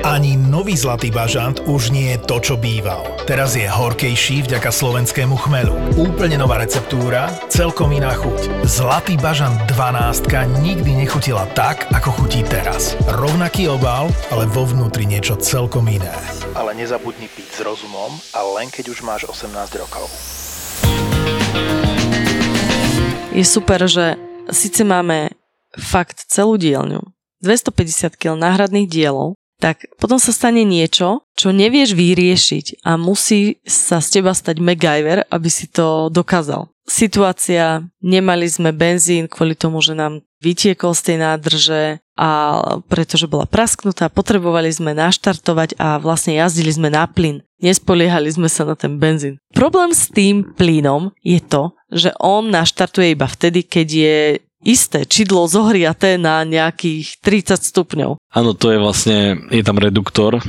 Ani nový Zlatý bažant už nie je to, čo býval. Teraz je horkejší vďaka slovenskému chmelu. Úplne nová receptúra, celkom iná chuť. Zlatý bažant 12 nikdy nechutila tak, ako chutí teraz. Rovnaký obal, ale vo vnútri niečo celkom iné. Ale nezabudni piť s rozumom a len keď už máš 18 rokov. Je super, že síce máme fakt celú dielňu, 250 kg náhradných dielov, tak potom sa stane niečo, čo nevieš vyriešiť a musí sa z teba stať MacGyver, aby si to dokázal. Situácia, nemali sme benzín kvôli tomu, že nám vytiekol z tej nádrže a pretože bola prasknutá, potrebovali sme naštartovať a vlastne jazdili sme na plyn. Nespoliehali sme sa na ten benzín. Problém s tým plynom je to, že on naštartuje iba vtedy, keď je isté čidlo zohriaté na nejakých 30 stupňov. Áno, to je vlastne, je tam reduktor, e,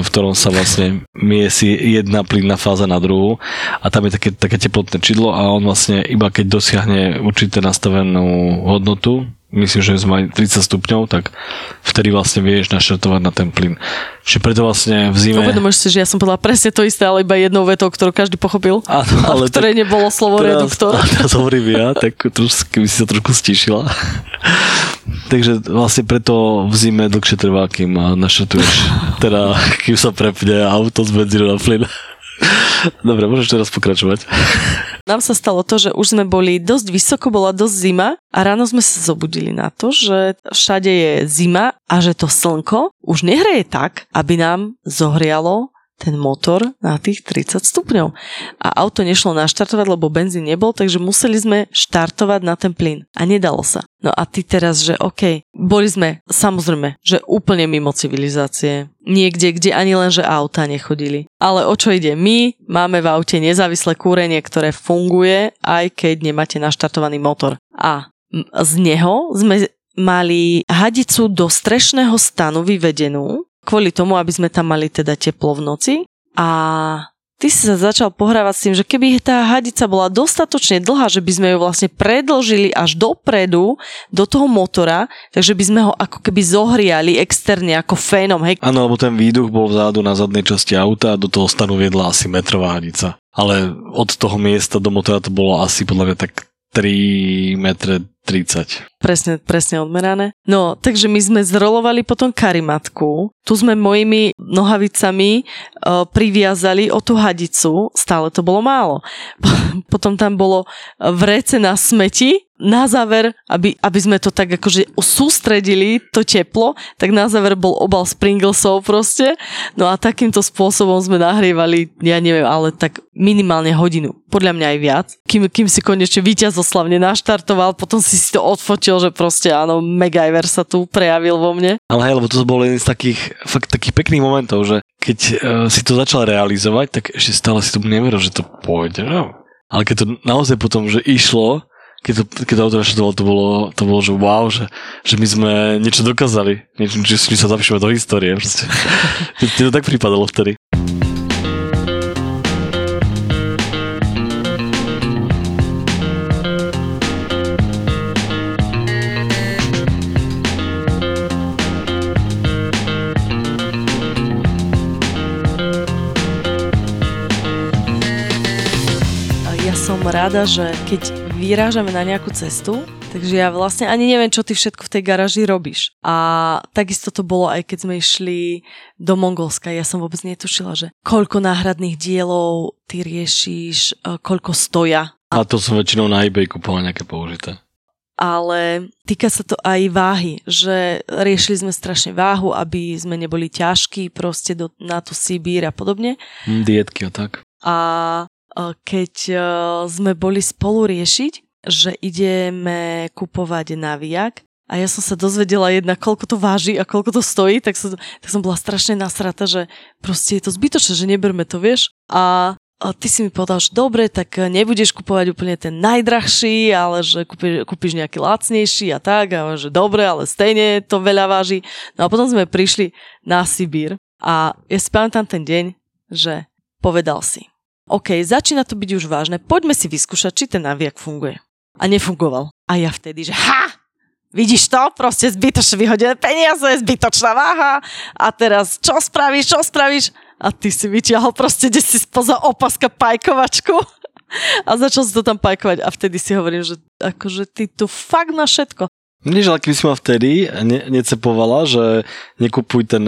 v ktorom sa vlastne miesi jedna plynná fáza na druhú a tam je také, také teplotné čidlo a on vlastne iba keď dosiahne určite nastavenú hodnotu, myslím, že sme mali 30 stupňov, tak vtedy vlastne vieš naštartovať na ten plyn. Čiže preto vlastne v zime... Uvedomuješ si, že ja som povedala presne to isté, ale iba jednou vetou, ktorú každý pochopil. Áno, ale v ktorej tak, nebolo slovo teraz, reduktor. A teraz hovorím ja, tak trošku, keby si sa trošku stíšila. Takže vlastne preto v zime dlhšie trvá, kým naštartuješ, teda kým sa prepne auto z benzínu na plyn. Dobre, môžeš teraz pokračovať. Nám sa stalo to, že už sme boli dosť vysoko, bola dosť zima a ráno sme sa zobudili na to, že všade je zima a že to slnko už nehreje tak, aby nám zohrialo ten motor na tých 30 stupňov. A auto nešlo naštartovať, lebo benzín nebol, takže museli sme štartovať na ten plyn. A nedalo sa. No a ty teraz, že OK, boli sme samozrejme, že úplne mimo civilizácie. Niekde, kde ani len, že auta nechodili. Ale o čo ide? My máme v aute nezávislé kúrenie, ktoré funguje, aj keď nemáte naštartovaný motor. A z neho sme mali hadicu do strešného stanu vyvedenú, kvôli tomu, aby sme tam mali teda teplo v noci. A ty si sa začal pohrávať s tým, že keby tá hadica bola dostatočne dlhá, že by sme ju vlastne predlžili až dopredu do toho motora, takže by sme ho ako keby zohriali externe ako fénom. Áno, lebo ten výduch bol vzadu na zadnej časti auta a do toho stanu viedla asi metrová hadica. Ale od toho miesta do motora to bolo asi podľa mňa tak 3 metre 30. Presne, presne odmerané. No, takže my sme zrolovali potom karimatku. Tu sme mojimi nohavicami uh, priviazali o tú hadicu. Stále to bolo málo. potom tam bolo vrece na smeti na záver, aby, aby sme to tak akože sústredili, to teplo, tak na záver bol obal Springlesov proste. No a takýmto spôsobom sme nahrievali, ja neviem, ale tak minimálne hodinu. Podľa mňa aj viac. Kým, kým si konečne víťazoslavne naštartoval, potom si si to odfotil, že proste áno, MacGyver sa tu prejavil vo mne. Ale hej, lebo to bol jeden z takých, fakt takých pekných momentov, že keď uh, si to začal realizovať, tak ešte stále si tomu neveril, že to pôjde. No. Ale keď to naozaj potom, že išlo, keď to, keď to auto to bolo, to bolo, že wow, že, že my sme niečo dokázali, niečo, či sa zapíšeme do histórie. Proste. To tak pripadalo vtedy. Rada, že keď vyrážame na nejakú cestu, takže ja vlastne ani neviem, čo ty všetko v tej garáži robíš. A takisto to bolo aj keď sme išli do Mongolska. Ja som vôbec netušila, že koľko náhradných dielov ty riešiš, e, koľko stoja. A to som väčšinou na eBay kupoval nejaké použité ale týka sa to aj váhy, že riešili sme strašne váhu, aby sme neboli ťažkí proste do, na tú Sibír a podobne. Mm, dietky a tak. A keď sme boli spolu riešiť, že ideme kupovať naviak a ja som sa dozvedela jedna, koľko to váži a koľko to stojí, tak som, tak som bola strašne nasrata, že proste je to zbytočné, že neberme to, vieš. A ty si mi povedal, že dobre, tak nebudeš kupovať úplne ten najdrahší, ale že kúpiš, kúpiš nejaký lacnejší a tak, a že dobre, ale stejne to veľa váži. No a potom sme prišli na Sibír a ja si pamätám ten deň, že povedal si, OK, začína to byť už vážne, poďme si vyskúšať, či ten naviak funguje. A nefungoval. A ja vtedy, že ha, vidíš to, proste zbytočne vyhodené peniaze, zbytočná váha a teraz čo spravíš, čo spravíš? A ty si vyťahol proste, kde si spoza opaska pajkovačku a začal si to tam pajkovať a vtedy si hovorím, že akože ty tu fakt na všetko. Nie, že keby si ma vtedy ne, necepovala, že nekupuj ten,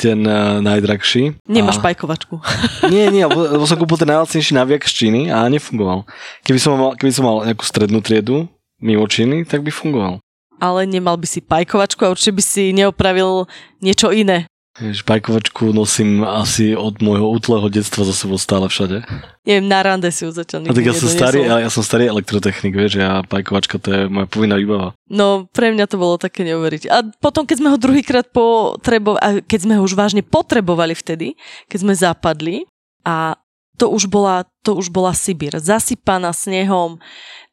ten najdrahší. Nemáš a... pajkovačku. Nie, nie, lebo som kúpil ten najlacnejší naviak z Číny a nefungoval. Keby som mal, keby som mal nejakú strednú triedu mimo Číny, tak by fungoval. Ale nemal by si pajkovačku a určite by si neopravil niečo iné. Špajkovačku nosím asi od môjho útleho detstva za sebou stále všade. Neviem, na rande si ju zatiaľ nikdy tak ja som, starý, ja, ja som starý elektrotechnik, vieš, ja pajkovačka to je moja povinná výbava. No, pre mňa to bolo také neuveriť. A potom, keď sme ho druhýkrát potrebovali, keď sme ho už vážne potrebovali vtedy, keď sme zapadli a to už bola, to už bola Sibír, zasypaná snehom,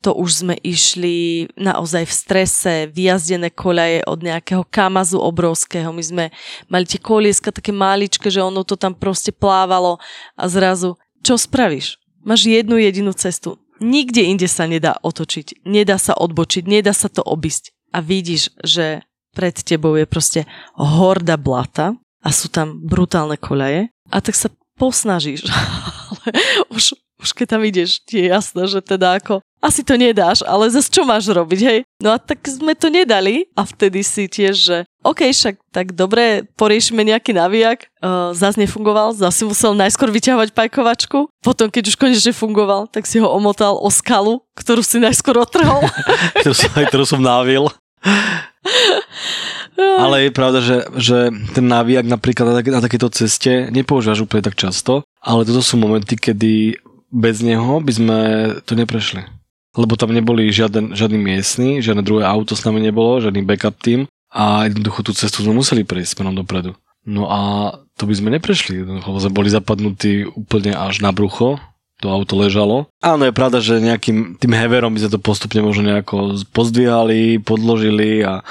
to už sme išli naozaj v strese, vyjazdené koľaje od nejakého kamazu obrovského. My sme mali tie kolieska také maličké, že ono to tam proste plávalo a zrazu, čo spravíš? Máš jednu jedinú cestu. Nikde inde sa nedá otočiť, nedá sa odbočiť, nedá sa to obísť. A vidíš, že pred tebou je proste horda blata a sú tam brutálne koľaje a tak sa posnažíš. Ale už už keď tam ideš, ti je jasné, že teda ako asi to nedáš, ale zase čo máš robiť, hej? No a tak sme to nedali a vtedy si tiež, že OK, však tak dobre, poriešime nejaký navijak, uh, zase nefungoval, zase musel najskôr vyťahovať pajkovačku, potom keď už konečne fungoval, tak si ho omotal o skalu, ktorú si najskôr otrhol. ktorú, som, ktorú som návil. Ale je pravda, že, že ten návijak napríklad na, na takéto ceste nepoužívaš úplne tak často, ale toto sú momenty, kedy bez neho by sme to neprešli. Lebo tam neboli žiaden, žiadny miestny, žiadne druhé auto s nami nebolo, žiadny backup tým a jednoducho tú cestu sme museli prejsť smerom dopredu. No a to by sme neprešli, lebo sme boli zapadnutí úplne až na brucho, to auto ležalo. Áno, je pravda, že nejakým tým heverom by sme to postupne možno nejako pozdvihali, podložili a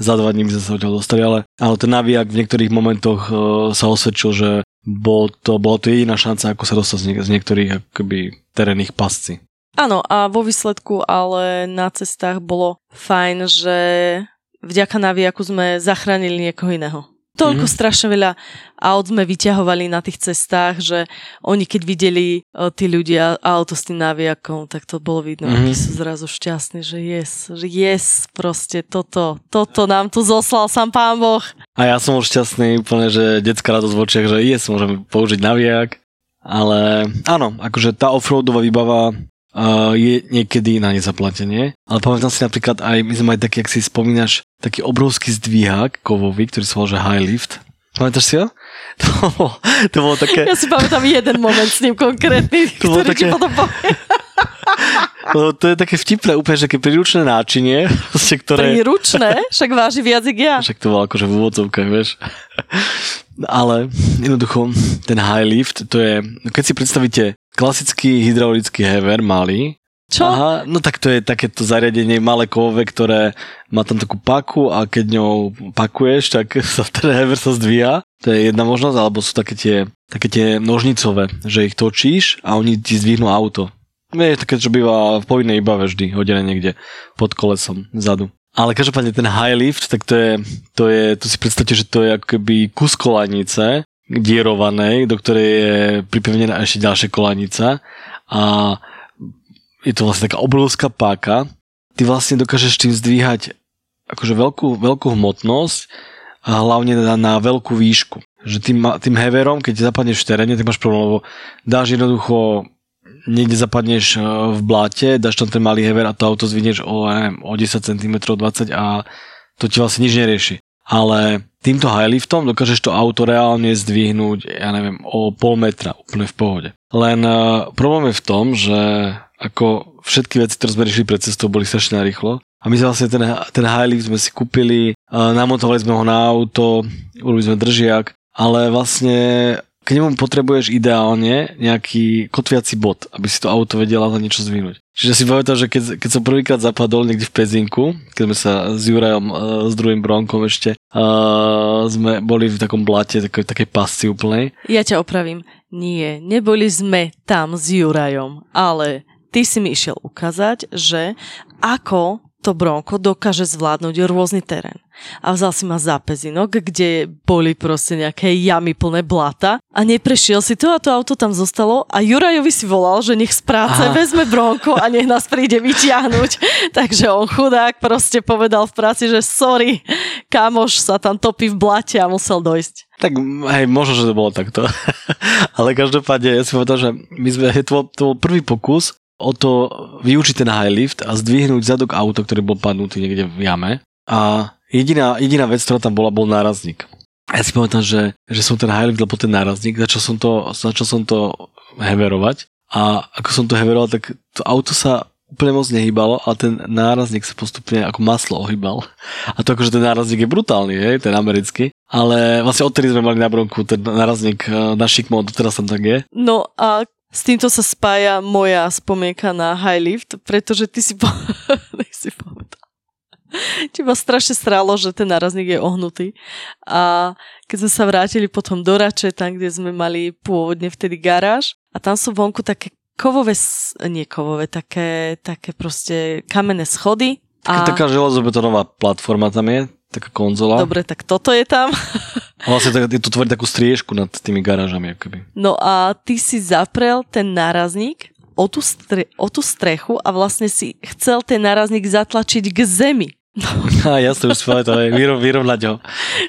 za dva dní by sme sa odtiaľ dostali, ale, ale ten navijak v niektorých momentoch uh, sa osvedčil, že bol to, bola to jediná šanca, ako sa dostať z, niek- z niektorých akoby, terénnych pasci. Áno, a vo výsledku ale na cestách bolo fajn, že vďaka navijaku sme zachránili niekoho iného. Toľko mm-hmm. strašne veľa aut sme vyťahovali na tých cestách, že oni keď videli o, tí ľudia auto s tým navijakom, tak to bolo vidno, mm-hmm. akí sú zrazu šťastní, že yes, že yes, proste toto, toto nám tu zoslal sám pán Boh. A ja som už šťastný úplne, že detská radosť v očiach, že yes, môžeme použiť navijak. Ale áno, akože tá offroadová výbava uh, je niekedy na nezaplatenie. Ale pamätám si napríklad aj, my sme mali taký, ak si spomínaš, taký obrovský zdvíhak kovový, ktorý sa volal, že High Lift. Pamätáš si ho? To, to bolo také... Ja si pamätám jeden moment s ním konkrétny, to ktorý také... ti potom poviem. To, to je také vtipné úplne, že keď príručné náčinie, ktoré... Príručné? Však váži viac jak ja. Však to bolo akože v úvodzovkách, vieš. Ale jednoducho, ten high lift, to je, keď si predstavíte klasický hydraulický hever malý. Čo? Aha, no tak to je takéto zariadenie malé kove, ktoré má tam takú paku a keď ňou pakuješ, tak sa ten hever sa zdvíja. To je jedna možnosť, alebo sú také tie, také tie nožnicové, že ich točíš a oni ti zdvihnú auto. Vieš, také, čo býva v povinnej iba vždy, hodené niekde pod kolesom vzadu. Ale každopádne ten high lift, tak to je, to je, tu si predstavte, že to je ako keby kus kolanice, dierovanej, do ktorej je pripevnená ešte ďalšia kolanica a je to vlastne taká obrovská páka. Ty vlastne dokážeš tým zdvíhať akože veľkú, veľkú hmotnosť a hlavne na, na veľkú výšku. Že tým, tým heverom, keď zapadneš v teréne, tak máš problém, lebo dáš jednoducho niekde zapadneš e, v bláte, dáš tam ten malý hever a to auto zvinieš o, neviem, o 10 cm, 20 a to ti vlastne nič nerieši ale týmto highliftom dokážeš to auto reálne zdvihnúť, ja neviem, o pol metra, úplne v pohode. Len uh, problém je v tom, že ako všetky veci, ktoré sme riešili pred cestou, boli strašne rýchlo. A my sme vlastne ten, ten highlift sme si kúpili, uh, namontovali sme ho na auto, urobili sme držiak, ale vlastne k nemu potrebuješ ideálne nejaký kotviaci bod, aby si to auto vedela za niečo zvinúť. Čiže si pamätám, že keď, keď som prvýkrát zapadol niekde v Pezinku, keď sme sa s Jurajom, uh, s druhým Bronkom ešte, uh, sme boli v takom blate, takej, takej pasci úplnej. Ja ťa opravím. Nie, neboli sme tam s Jurajom, ale ty si mi išiel ukázať, že ako to bronko dokáže zvládnuť rôzny terén. A vzal si ma za pezinok, kde boli proste nejaké jamy plné blata a neprešiel si to a to auto tam zostalo a Jurajovi si volal, že nech z práce Aha. vezme bronko a nech nás príde vyťahnuť. Takže on chudák proste povedal v práci, že sorry, kamoš sa tam topí v blate a musel dojsť. Tak hej, možno, že to bolo takto. Ale každopádne ja si povedal, že my sme, to, to bol prvý pokus o to vyučiť ten high lift a zdvihnúť zadok auto, ktorý bol padnutý niekde v jame. A jediná, jediná vec, ktorá tam bola, bol nárazník. Ja si pamätám, že, že som ten high lift dal ten nárazník, začal som to, začal som to heverovať a ako som to heveroval, tak to auto sa úplne moc nehýbalo a ten nárazník sa postupne ako maslo ohýbal. A to akože ten nárazník je brutálny, je, ten americký. Ale vlastne odtedy sme mali na bronku ten nárazník eh, na šikmo, doteraz tam tak je. No a s týmto sa spája moja spomienka na high lift, pretože ty si, po... si povedal. Teba strašne strálo, že ten nárazník je ohnutý. A keď sme sa vrátili potom do Rače, tam, kde sme mali pôvodne vtedy garáž, a tam sú vonku také kovové, nie kovové, také, také proste kamenné schody. A... Taká železobetonová platforma tam je, taká konzola. Dobre, tak toto je tam. Vlastne je to tvorí takú striežku nad tými garážami. Akoby. No a ty si zaprel ten nárazník o tú, stre- o tú strechu a vlastne si chcel ten nárazník zatlačiť k zemi. A ja som už to hej, vyrov, vyrovnať ho.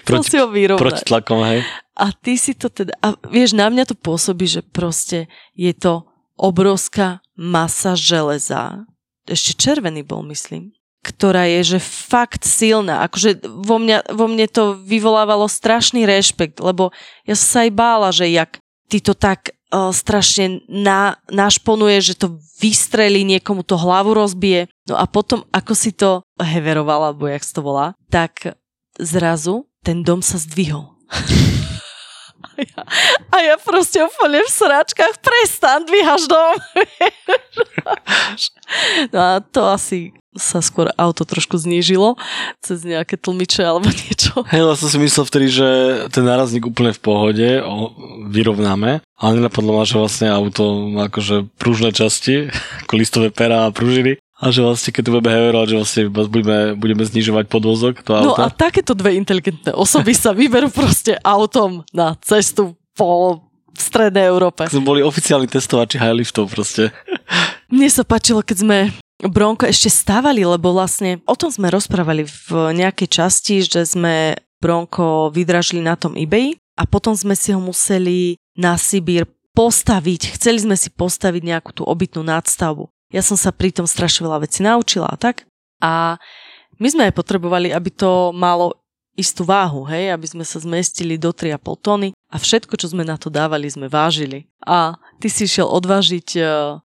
Proti, ho vyrovnať. proti tlakom, hej. A ty si to teda, a vieš, na mňa to pôsobí, že proste je to obrovská masa železa. Ešte červený bol, myslím ktorá je že fakt silná. Akože vo, mňa, vo mne to vyvolávalo strašný rešpekt, lebo ja som sa aj bála, že jak ty to tak uh, strašne na, našponuje, že to vystrelí, niekomu to hlavu rozbije. No a potom, ako si to heverovala, alebo jak to volá, tak zrazu ten dom sa zdvihol. A ja, a ja proste úplne v sračkách, prestan, dvíhaš dom. no a to asi sa skôr auto trošku znížilo cez nejaké tlmiče alebo niečo. Hej, ja som si myslel vtedy, že ten nárazník úplne v pohode, o, vyrovnáme, ale nenapadlo ma, že vlastne auto má akože pružné časti, ako listové pera a pružiny. A že vlastne, keď to budeme heverovať, že vlastne budeme, budeme znižovať podvozok to auto. No a takéto dve inteligentné osoby sa vyberú proste autom na cestu po strednej Európe. Sme boli oficiálni testovači high liftov proste. Mne sa páčilo, keď sme Bronko ešte stávali, lebo vlastne o tom sme rozprávali v nejakej časti, že sme Bronko vydražili na tom eBay a potom sme si ho museli na Sibír postaviť. Chceli sme si postaviť nejakú tú obytnú nadstavbu. Ja som sa pri tom strašne veľa vecí naučila a tak. A my sme aj potrebovali, aby to malo istú váhu, hej, aby sme sa zmestili do 3,5 tony a všetko, čo sme na to dávali, sme vážili. A ty si šiel odvážiť, e,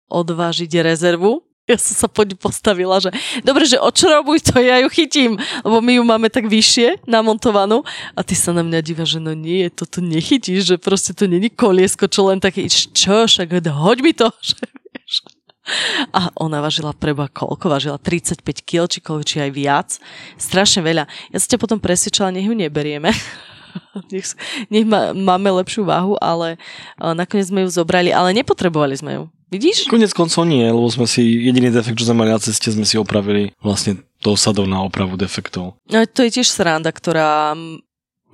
odvážiť rezervu ja som sa poď postavila, že dobre, že odšrobuj to, ja ju chytím, lebo my ju máme tak vyššie namontovanú a ty sa na mňa díva, že no nie, toto nechytíš, že proste to není koliesko, čo len také, čo, však hoď mi to, že. A ona vážila preba koľko? Vážila 35 kg, či koľko, či aj viac. Strašne veľa. Ja sa ťa potom presvedčala, nech ju neberieme. nech, nech má, máme lepšiu váhu, ale nakoniec sme ju zobrali, ale nepotrebovali sme ju. Vidíš? Konec koncov nie, lebo sme si, jediný defekt, čo sme mali na ceste, sme si opravili vlastne tou sadou na opravu defektov. No to je tiež sranda, ktorá...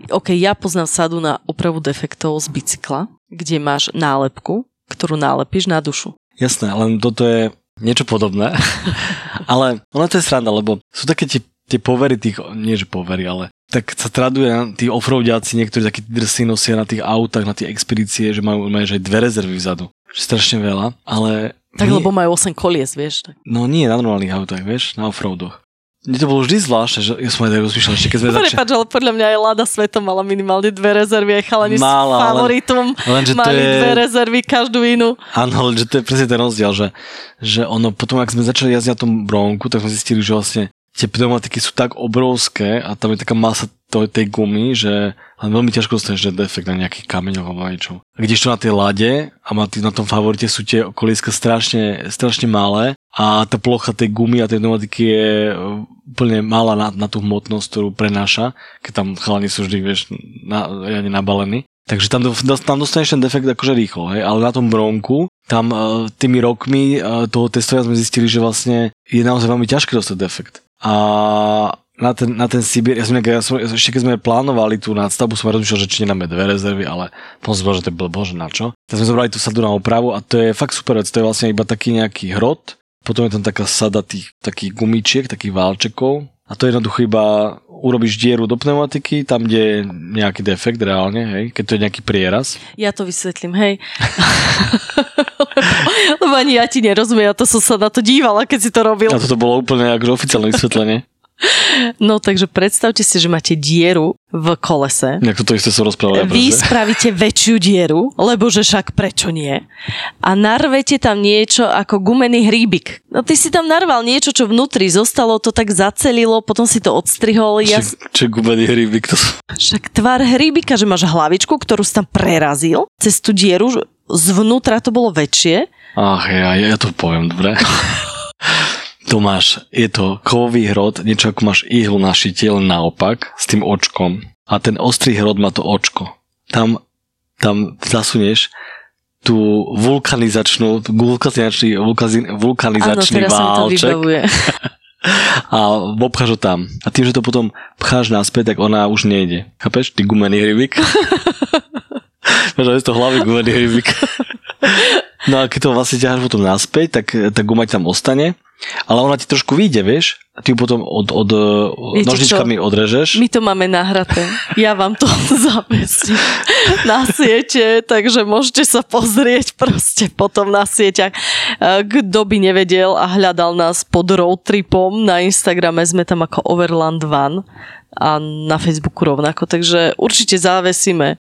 OK, ja poznám sadu na opravu defektov z bicykla, kde máš nálepku, ktorú nálepíš na dušu. Jasné, len toto je niečo podobné. ale ono to je sranda, lebo sú také tie, tie povery tých, nie že povery, ale tak sa traduje tí offroadiaci, niektorí takí drsí nosia na tých autách, na tie expedície, že majú, majú že aj dve rezervy vzadu strašne veľa, ale... Tak nie... lebo majú 8 kolies, vieš. Tak. No nie na normálnych autách, vieš, na offroadoch. Mne to bolo vždy zvláštne, že ja som aj rozmýšľal, ešte keď sme začali... Prepač, ale podľa mňa aj Lada Sveto mala minimálne dve rezervy, aj chalani Mala, s favoritom len, len, mali je... dve rezervy, každú inú. Áno, že to je presne ten rozdiel, že, že ono potom, ak sme začali jazdiť na tom bronku, tak sme zistili, že vlastne tie pneumatiky sú tak obrovské a tam je taká masa tej gumy, že len veľmi ťažko dostaneš defekt na nejakých kameňoch alebo niečo. Kdežto na tej lade a na tom favorite sú tie kolieska strašne, strašne malé a tá plocha tej gumy a tej pneumatiky je e, úplne malá na, na tú hmotnosť, ktorú prenáša, keď tam chalani sú vždy, vieš, na, ja nabálení. Takže tam, tam dostaneš ten defekt akože rýchlo, hej? ale na tom bronku, tam uh, tými rokmi uh, toho testovania sme zistili, že vlastne je naozaj veľmi ťažké dostať defekt. A na ten, na ten Sibir, ja som, ja som, ešte keď sme plánovali tú nadstavbu, som rozmýšľal, že či nedáme dve rezervy, ale potom som že to je bože na čo. Tak sme zobrali tú sadu na opravu a to je fakt super vec, to je vlastne iba taký nejaký hrot, potom je tam taká sada tých takých gumičiek, takých válčekov a to jednoducho iba urobíš dieru do pneumatiky, tam, kde je nejaký defekt reálne, hej, keď to je nejaký prieraz. Ja to vysvetlím, hej. lebo, lebo ani ja ti nerozumiem, a to som sa na to dívala, keď si to robil. A toto bolo úplne akože oficiálne vysvetlenie. No takže predstavte si, že máte dieru v kolese. Jak to isté som rozprával. Vy proste. spravíte väčšiu dieru, lebo že však prečo nie? A narvete tam niečo ako gumený hríbik. No ty si tam narval niečo, čo vnútri zostalo, to tak zacelilo, potom si to odstrihol. Ja... Čo, čo gumený hríbik? To... Však tvar hríbika, že máš hlavičku, ktorú si tam prerazil cez tú dieru, zvnútra to bolo väčšie. Ach ja, ja to poviem, dobre. Tomáš, je to kovový hrot, niečo ako máš ihlu na šitie, len naopak, s tým očkom. A ten ostrý hrot má to očko. Tam, tam zasunieš tú vulkanizačnú, vulkanizačný, vulkanizačný Áno, válček. a obcháš ho tam. A tým, že to potom pcháš naspäť, tak ona už nejde. Chápeš? Ty gumený rybík. Máš to hlavy gumený rybík. no a keď to vlastne ťaháš potom naspäť, tak tá guma tam ostane ale ona ti trošku vyjde, vieš? A ty ju potom od, od, Viete nožničkami čo? odrežeš. My to máme nahraté. Ja vám to zavesím na siete, takže môžete sa pozrieť proste potom na sieťach. Kto by nevedel a hľadal nás pod road tripom, na Instagrame sme tam ako Overland Van a na Facebooku rovnako, takže určite závesíme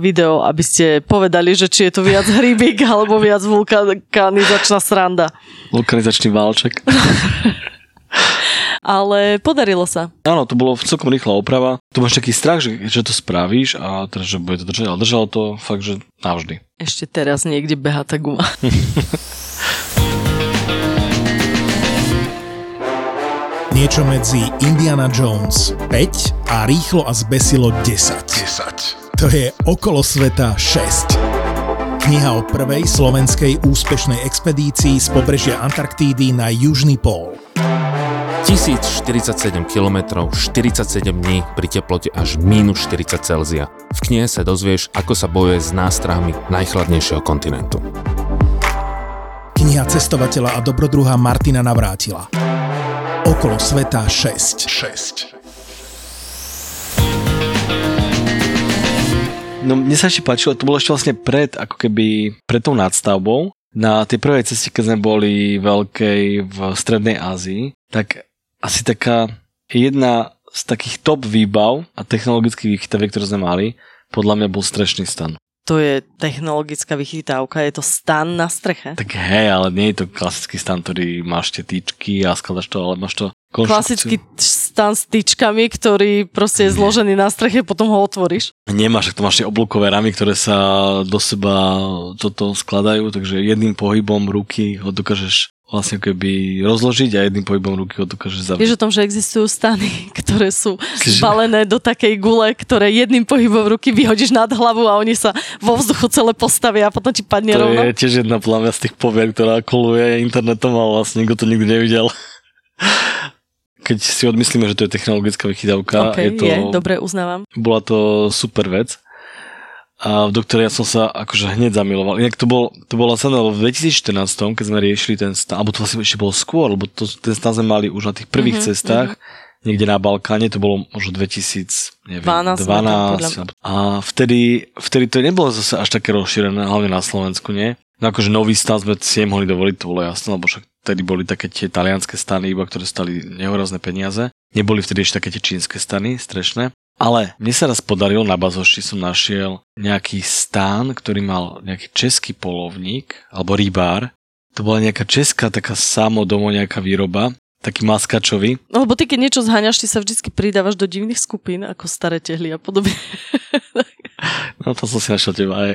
video, aby ste povedali, že či je to viac hríbik alebo viac vulkanizačná sranda. Vulkanizačný válček. Ale podarilo sa. Áno, to bolo celkom rýchla oprava. Tu máš taký strach, že, že to spravíš a teraz, že bude to držať, ale držalo to fakt, že navždy. Ešte teraz niekde beha tá guma. Niečo medzi Indiana Jones 5 a Rýchlo a zbesilo 10. 10. To je Okolo sveta 6. Kniha o prvej slovenskej úspešnej expedícii z pobrežia Antarktídy na Južný pól. 1047 km, 47 dní pri teplote až minus 40 Celzia. V knihe sa dozvieš, ako sa bojuje s nástrahami najchladnejšieho kontinentu. Kniha cestovateľa a dobrodruha Martina Navrátila. Okolo sveta 6. 6. No mne sa ešte páčilo, to bolo ešte vlastne pred, ako keby, pred tou nadstavbou. Na tej prvej ceste, keď sme boli veľkej v Strednej Ázii, tak asi taká jedna z takých top výbav a technologických výchytaviek, ktoré sme mali, podľa mňa bol strešný stan. To je technologická vychytávka, je to stan na streche? Tak hej, ale nie je to klasický stan, ktorý máš tie tyčky a skladaš to, ale máš to Klasický stan s tyčkami, ktorý proste je zložený na streche, potom ho otvoríš. Nemáš, to máš tie oblúkové ramy, ktoré sa do seba toto skladajú, takže jedným pohybom ruky ho dokážeš vlastne keby rozložiť a jedným pohybom ruky ho dokážeš zavrieť. Vieš o tom, že existujú stany, ktoré sú zbalené do takej gule, ktoré jedným pohybom ruky vyhodíš nad hlavu a oni sa vo vzduchu celé postavia a potom ti padne to rovno. To je tiež jedna plavia z tých povier, ktorá koluje internetom a vlastne nikto to nikdy nevidel keď si odmyslíme, že to je technologická vychytávka, okay, je to... Je, dobre, uznávam. Bola to super vec. A do ktorej ja som sa akože hneď zamiloval. Inak to, bol, to bola cena v 2014, keď sme riešili ten stan, alebo to vlastne ešte bolo skôr, lebo to, ten stan sme mali už na tých prvých mm-hmm, cestách, mm-hmm. niekde na Balkáne, to bolo možno 2012. 12, a vtedy, vtedy to nebolo zase až také rozšírené, hlavne na Slovensku, nie? No akože nový stan sme si mohli dovoliť, to bolo jasné, lebo však vtedy boli také tie talianské stany, iba ktoré stali nehorazné peniaze. Neboli vtedy ešte také tie čínske stany, strešné. Ale mne sa raz podarilo, na Bazoši som našiel nejaký stán, ktorý mal nejaký český polovník, alebo rybár. To bola nejaká česká taká samodomo nejaká výroba, taký maskačový. No lebo ty keď niečo zháňaš, ty sa vždy pridávaš do divných skupín, ako staré tehly a podobne. No to som si našiel teba aj.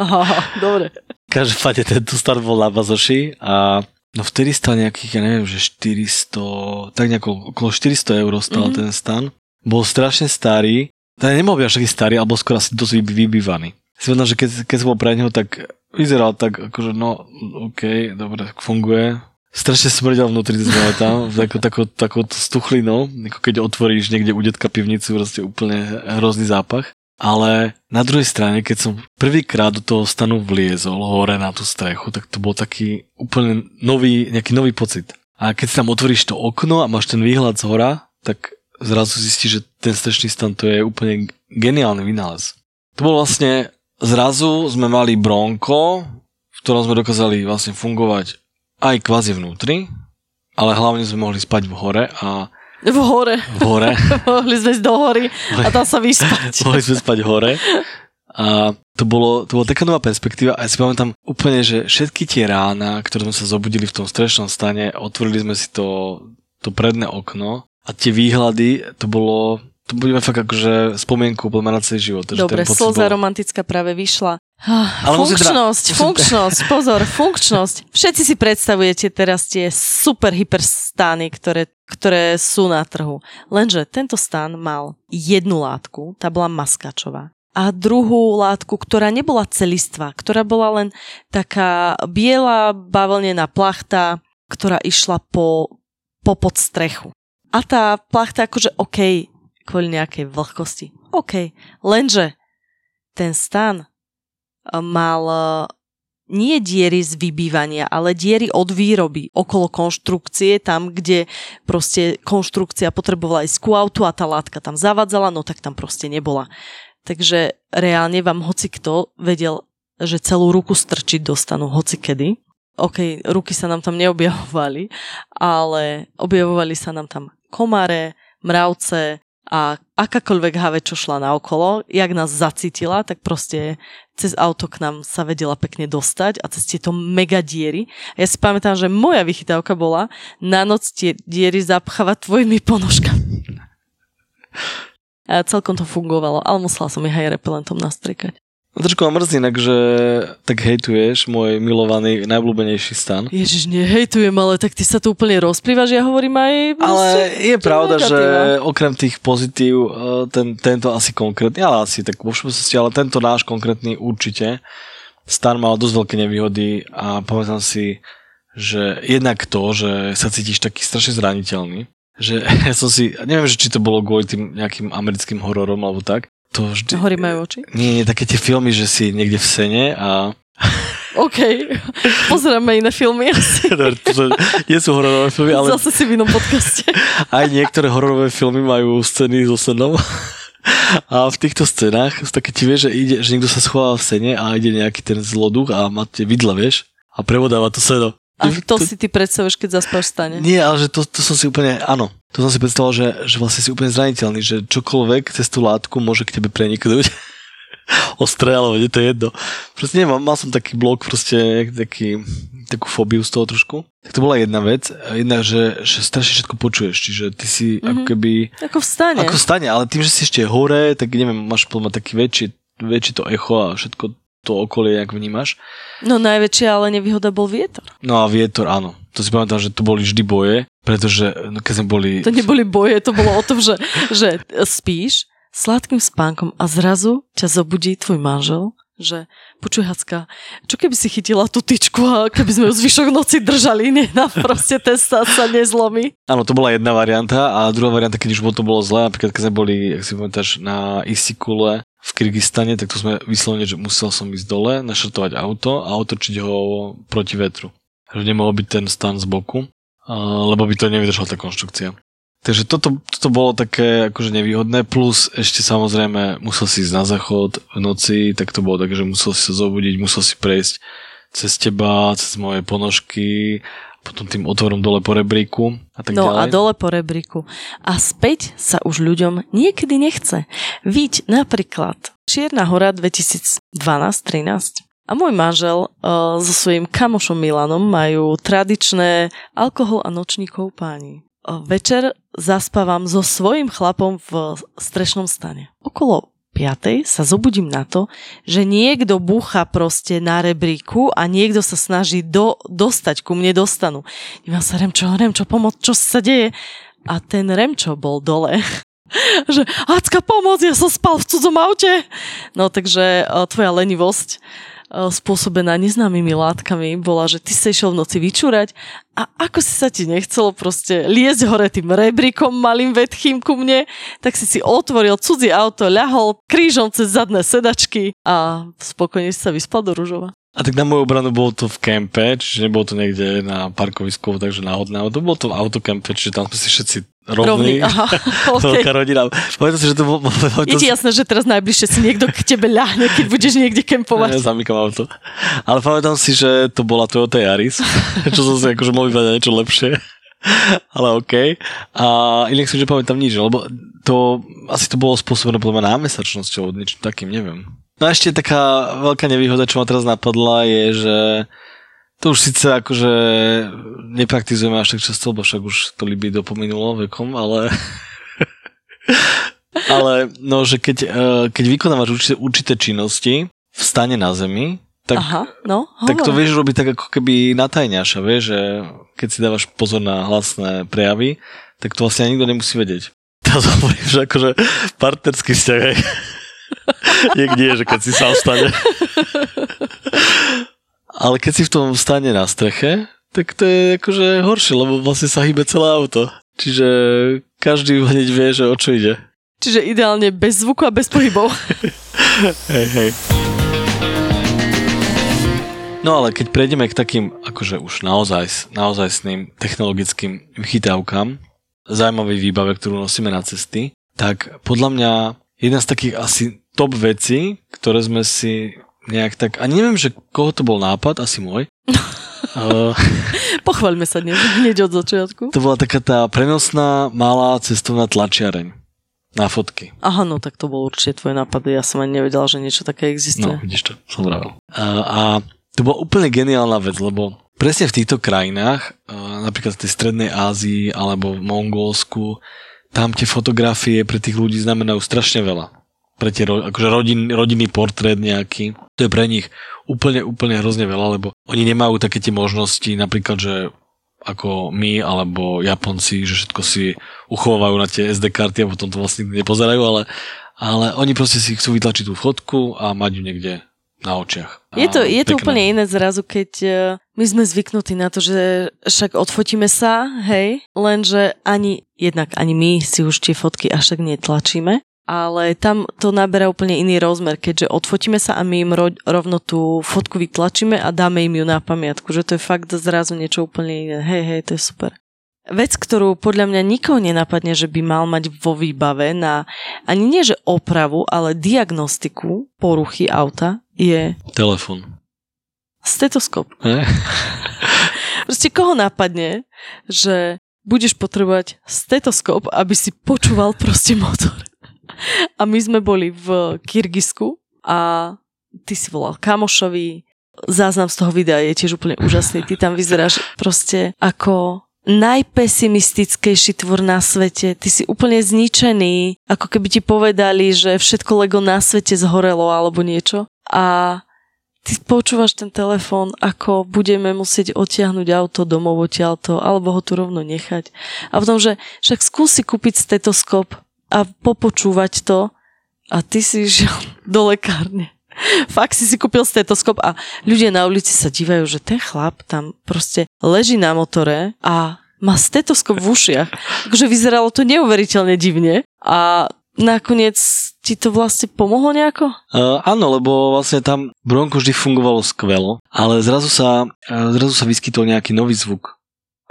Aha, dobre. Každopádne tento start bol na Bazoši a No vtedy stal nejakých, ja neviem, že 400, tak nejako okolo 400 eur stal mm-hmm. ten stan. Bol strašne starý ten nemohol byť až taký starý, alebo skoro asi dosť vybývaný. Vedel, že keď, keď som bol pre neho, tak vyzeral tak, akože no, OK, dobre, funguje. Strašne smrdel vnútri, sme tam, takou, takou, takou stuchlinou, ako keď otvoríš niekde u detka pivnicu, proste úplne hrozný zápach. Ale na druhej strane, keď som prvýkrát do toho stanu vliezol hore na tú strechu, tak to bol taký úplne nový, nejaký nový pocit. A keď si tam otvoríš to okno a máš ten výhľad z hora, tak zrazu zistíš, že ten strešný stan to je úplne geniálny vynález. To bol vlastne, zrazu sme mali bronko, v ktorom sme dokázali vlastne fungovať aj kvázi vnútri, ale hlavne sme mohli spať v hore a v hore. V hore. Mohli sme ísť do hory a tam sa vyspať. Mohli sme spať hore. A to bolo, to bola taká nová perspektíva a ja si pamätám úplne, že všetky tie rána, ktoré sme sa zobudili v tom strešnom stane, otvorili sme si to, to predné okno a tie výhľady, to bolo, to budeme fakt akože spomienku na celý život. Dobre, slza bol... romantická práve vyšla. Ale funkčnosť, teda... funkčnosť, pozor, funkčnosť. Všetci si predstavujete teraz tie super hyperstány, ktoré, ktoré sú na trhu. Lenže tento stán mal jednu látku, tá bola maskačová. A druhú látku, ktorá nebola celistvá, ktorá bola len taká biela bavlnená plachta, ktorá išla po, po podstrechu. A tá plachta akože OK, kvôli nejakej vlhkosti. OK, lenže ten stan mal e, nie diery z vybývania, ale diery od výroby okolo konštrukcie, tam, kde proste konštrukcia potrebovala ísť ku autu a tá látka tam zavadzala, no tak tam proste nebola. Takže reálne vám hoci kto vedel, že celú ruku strčiť dostanú hoci kedy. OK, ruky sa nám tam neobjavovali, ale objavovali sa nám tam komare, mravce, a akákoľvek have, čo šla na okolo, jak nás zacítila, tak proste cez auto k nám sa vedela pekne dostať a cez tieto mega diery. A ja si pamätám, že moja vychytávka bola na noc tie diery zapchávať tvojimi ponožkami. A celkom to fungovalo, ale musela som ich aj repelentom nastriekať. Trošku ma mrzí že tak hejtuješ môj milovaný, najblúbenejší stan. Ježiš, nehejtujem, ale tak ty sa tu úplne rozplývaš, ja hovorím aj... Ale je pravda, negatíva. že okrem tých pozitív, e, ten, tento asi konkrétny, ale asi tak vo všeobecnosti, ale tento náš konkrétny určite. Stan mal dosť veľké nevýhody a pamätám si, že jednak to, že sa cítiš taký strašne zraniteľný, že ja som si, neviem, že či to bolo kvôli tým nejakým americkým hororom alebo tak, to vždy... Hory majú oči? Nie, nie, také tie filmy, že si niekde v sene a... OK, pozeráme iné filmy asi. Nie sú hororové filmy, ale... Zase si v inom podcaste. Aj niektoré hororové filmy majú scény so senom. A v týchto scénách také ti vieš, že, ide, že niekto sa schováva v sene a ide nejaký ten zloduch a má tie vidla, vieš, a prevodáva to seno. A to, to si ty predstavuješ, keď zaspáš stane? Nie, ale že to, to som si úplne, áno, to som si predstavoval, že, že vlastne si úplne zraniteľný, že čokoľvek cez tú látku môže k tebe preniknúť. Ostré, alebo nie, to je jedno. Proste neviem, mal som taký blok, proste taký, takú fóbiu z toho trošku. Tak to bola jedna vec. Jedna, že, že strašne všetko počuješ, čiže ty si mm-hmm. ako keby... Ako v stane. Ako v stane, ale tým, že si ešte hore, tak neviem, máš podľa taký väčší, väčší to echo a všetko to okolie, jak vnímaš. No najväčšia ale nevýhoda bol vietor. No a vietor, áno. To si pamätám, že to boli vždy boje, pretože no, keď sme boli... To neboli boje, to bolo o tom, že, že spíš sladkým spánkom a zrazu ťa zobudí tvoj manžel, že počuj Hacka, čo keby si chytila tú tyčku a keby sme ju zvyšok noci držali, nie na proste ten sa nezlomí. Áno, to bola jedna varianta a druhá varianta, keď už to bolo zlé, napríklad keď sme boli, ak si pamätáš, na Isikule v Kyrgyzstane, tak to sme vyslovene, že musel som ísť dole, našrtovať auto a otočiť ho proti vetru. Že nemohol byť ten stan z boku, lebo by to nevydržala tá konštrukcia. Takže toto, toto bolo také akože nevýhodné, plus ešte samozrejme musel si ísť na záchod v noci, tak to bolo tak, že musel si sa zobudiť, musel si prejsť cez teba, cez moje ponožky, potom tým otvorom dole po rebríku a tak no ďalej. a dole po rebríku. A späť sa už ľuďom niekedy nechce. Víť napríklad Čierna hora 2012-13 a môj manžel uh, so svojím kamošom Milanom majú tradičné alkohol a nočníkov páni. Uh, večer zaspávam so svojím chlapom v strešnom stane. Okolo 5. sa zobudím na to, že niekto búcha proste na rebríku a niekto sa snaží do, dostať, ku mne dostanú. Dívam sa, Remčo, Remčo, pomoc, čo sa deje? A ten Remčo bol dole že Acka, pomoc, ja som spal v cudzom aute. No takže tvoja lenivosť spôsobená neznámymi látkami bola, že ty sa išiel v noci vyčúrať a ako si sa ti nechcelo proste liesť hore tým rebríkom malým vedchým ku mne, tak si si otvoril cudzie auto, ľahol krížom cez zadné sedačky a spokojne si sa vyspal do Ružova. A tak na moju obranu bolo to v kempe, čiže nebolo to niekde na parkovisku, takže náhodné, ale to bolo to v autokempe, čiže tam sme si všetci rovní. rovný aha, okay. Veľká rodina. Pamätám si, že to bolo... Je ti jasné, že teraz najbližšie si niekto k tebe ľahne, keď budeš niekde kempovať. Ja zamykam auto. Ale pamätám si, že to bola Toyota Yaris, čo som si akože mohol vybrať niečo lepšie. Ale OK. A inak si, že pamätám nič, lebo to, asi to bolo spôsobené podľa mňa námesačnosťou, niečím takým, neviem. No a ešte taká veľká nevýhoda, čo ma teraz napadla, je, že to už síce akože nepraktizujeme až tak často, lebo však už to libido pominulo vekom, ale ale no, že keď, eh, keď vykonávaš určité, určité činnosti v stane na zemi, tak, Aha, no, tak to vieš robiť tak ako keby natajňaša, vieš, že keď si dávaš pozor na hlasné prejavy, tak to vlastne nikto nemusí vedieť. To hovorím, že akože partnerský vzťah Niekde, že keď si sa stane. Ale keď si v tom stane na streche, tak to je akože horšie, lebo vlastne sa hýbe celé auto. Čiže každý hneď vie, že o čo ide. Čiže ideálne bez zvuku a bez pohybov. hej, hej. No ale keď prejdeme k takým akože už naozaj, naozajstným technologickým chytávkam, zaujímavej výbave, ktorú nosíme na cesty, tak podľa mňa jedna z takých asi top veci, ktoré sme si nejak tak, ani neviem, že koho to bol nápad, asi môj. uh, Pochvaľme sa dnes, hneď od začiatku. To bola taká tá prenosná malá cestovná tlačiareň na fotky. Aha, no tak to bol určite tvoj nápad, ja som ani nevedel, že niečo také existuje. No, vidíš to, som vravel. Uh, a to bola úplne geniálna vec, lebo presne v týchto krajinách, uh, napríklad v tej strednej Ázii alebo v Mongolsku, tam tie fotografie pre tých ľudí znamenajú strašne veľa pre tie akože rodin, rodinný portrét nejaký. To je pre nich úplne, úplne hrozne veľa, lebo oni nemajú také tie možnosti, napríklad, že ako my alebo Japonci, že všetko si uchovávajú na tie SD karty a potom to vlastne nepozerajú, ale, ale oni proste si chcú vytlačiť tú fotku a mať ju niekde na očiach. Je to, je to úplne iné zrazu, keď e, my sme zvyknutí na to, že však odfotíme sa, hej, lenže ani, jednak ani my si už tie fotky až tak netlačíme ale tam to naberá úplne iný rozmer, keďže odfotíme sa a my im ro- rovno tú fotku vytlačíme a dáme im ju na pamiatku, že to je fakt zrazu niečo úplne iné. Hej, hej, to je super. Vec, ktorú podľa mňa nikoho nenapadne, že by mal mať vo výbave na ani nie že opravu, ale diagnostiku poruchy auta je... Telefón. Stetoskop. Proste koho napadne, že budeš potrebovať stetoskop, aby si počúval proste motor. A my sme boli v Kyrgyzsku a ty si volal kamošovi, záznam z toho videa je tiež úplne úžasný. Ty tam vyzeráš proste ako najpesimistickejší tvor na svete. Ty si úplne zničený, ako keby ti povedali, že všetko Lego na svete zhorelo alebo niečo. A ty počúvaš ten telefón, ako budeme musieť odtiahnuť auto domov odtiaľto, alebo ho tu rovno nechať. A potom, že však skúsi kúpiť stetoskop, a popočúvať to a ty si išiel do lekárne. Fakt si si kúpil stetoskop a ľudia na ulici sa dívajú, že ten chlap tam proste leží na motore a má stetoskop v ušiach. Takže vyzeralo to neuveriteľne divne a nakoniec ti to vlastne pomohlo nejako? Uh, áno, lebo vlastne tam Bronko vždy fungovalo skvelo, ale zrazu sa, uh, zrazu sa vyskytol nejaký nový zvuk,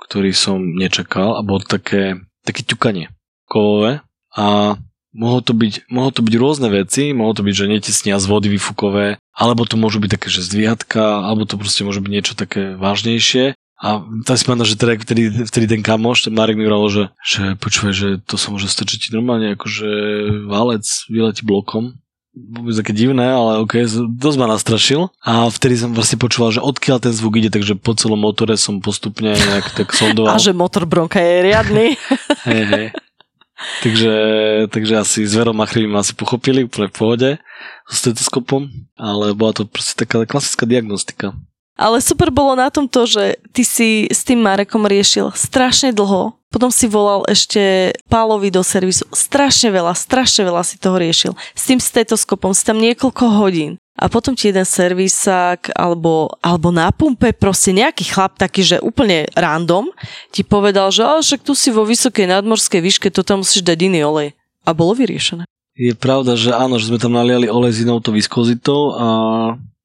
ktorý som nečakal a bol také, také ťukanie kovové a mohlo to, byť, mohlo to byť rôzne veci, mohlo to byť, že netesnia z vody vyfukové, alebo to môžu byť také, že zdvíhatka, alebo to proste môže byť niečo také vážnejšie. A tak si pamätám, že teda, vtedy, vtedy ten kamoš, ten Marek mi hovoril, že, že počúvaj, že to sa môže ti normálne akože válec vyletí blokom. Vôbec také divné, ale ok, dosť ma nastrašil. A vtedy som vlastne počúval, že odkiaľ ten zvuk ide, takže po celom motore som postupne nejak tak sondoval. A že motor Bronka je riadny. hej, hej. Takže, takže asi s Verom Machrivým asi pochopili úplne v pohode so stetoskopom, ale bola to proste taká klasická diagnostika. Ale super bolo na tom to, že ty si s tým Marekom riešil strašne dlho potom si volal ešte Pálovi do servisu. Strašne veľa, strašne veľa si toho riešil. S tým stetoskopom si tam niekoľko hodín. A potom ti jeden servisák alebo, alebo na pumpe proste nejaký chlap taký, že úplne random ti povedal, že však tu si vo vysokej nadmorskej výške, to tam musíš dať iný olej. A bolo vyriešené. Je pravda, že áno, že sme tam naliali olej s inou to viskozitou a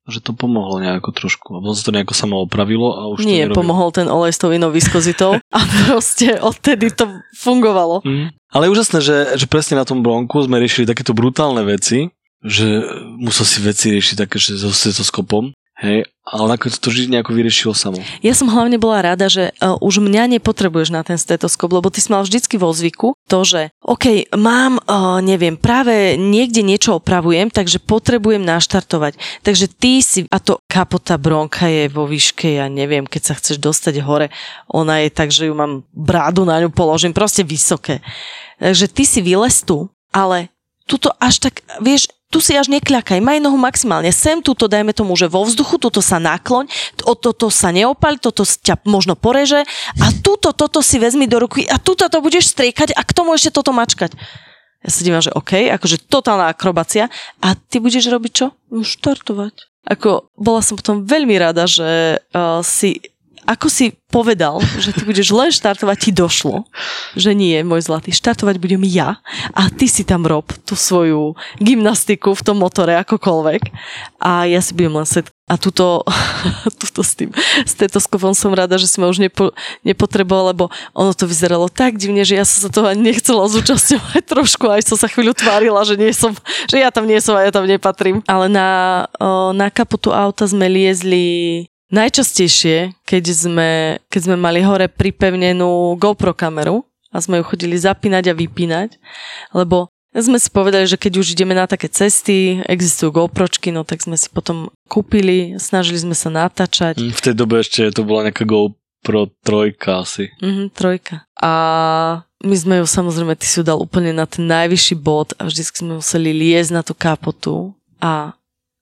že to pomohlo nejako trošku. A potom sa to nejako samo opravilo a už Nie, to pomohol ten olej s tou inou viskozitou a proste odtedy to fungovalo. Mm. Ale je úžasné, že, že presne na tom blonku sme riešili takéto brutálne veci, že musel si veci riešiť také, že so stetoskopom Hej, ale nakoniec to žiť nejako vyriešilo samo. Ja som hlavne bola rada, že uh, už mňa nepotrebuješ na ten stetoskop, lebo ty si mal vždycky vo zvyku to, že OK, mám, uh, neviem, práve niekde niečo opravujem, takže potrebujem naštartovať. Takže ty si, a to kapota bronka je vo výške, ja neviem, keď sa chceš dostať hore, ona je tak, že ju mám brádu na ňu položím, proste vysoké. Takže ty si vylez tu, ale tuto až tak, vieš, tu si až nekľakaj, maj nohu maximálne sem, tuto dajme tomu, že vo vzduchu, tuto sa nakloň, o toto sa neopal, toto ťa možno poreže a tuto, toto si vezmi do ruky a tuto to budeš striekať a k tomu ešte toto mačkať. Ja sa dívam, že OK, akože totálna akrobácia a ty budeš robiť čo? No, štartovať. Ako, bola som potom veľmi rada, že uh, si ako si povedal, že ty budeš len štartovať, ti došlo, že nie, môj zlatý, štartovať budem ja a ty si tam rob tú svoju gymnastiku v tom motore akokoľvek a ja si budem len set a tuto, tuto s tým stetoskopom som rada, že si ma už nepo, nepotreboval, lebo ono to vyzeralo tak divne, že ja som sa toho ani nechcela zúčastňovať trošku, aj som sa chvíľu tvárila, že, nie som, že ja tam nie som a ja tam nepatrím. Ale na, na kapotu auta sme liezli Najčastejšie, keď sme, keď sme mali hore pripevnenú GoPro kameru a sme ju chodili zapínať a vypínať, lebo sme si povedali, že keď už ideme na také cesty, existujú GoPročky, no tak sme si potom kúpili, snažili sme sa natáčať. Mm, v tej dobe ešte to bola nejaká GoPro trojka asi. Mhm, trojka. A my sme ju samozrejme, ty si ju dal úplne na ten najvyšší bod a vždy sme museli liezť na tú kapotu a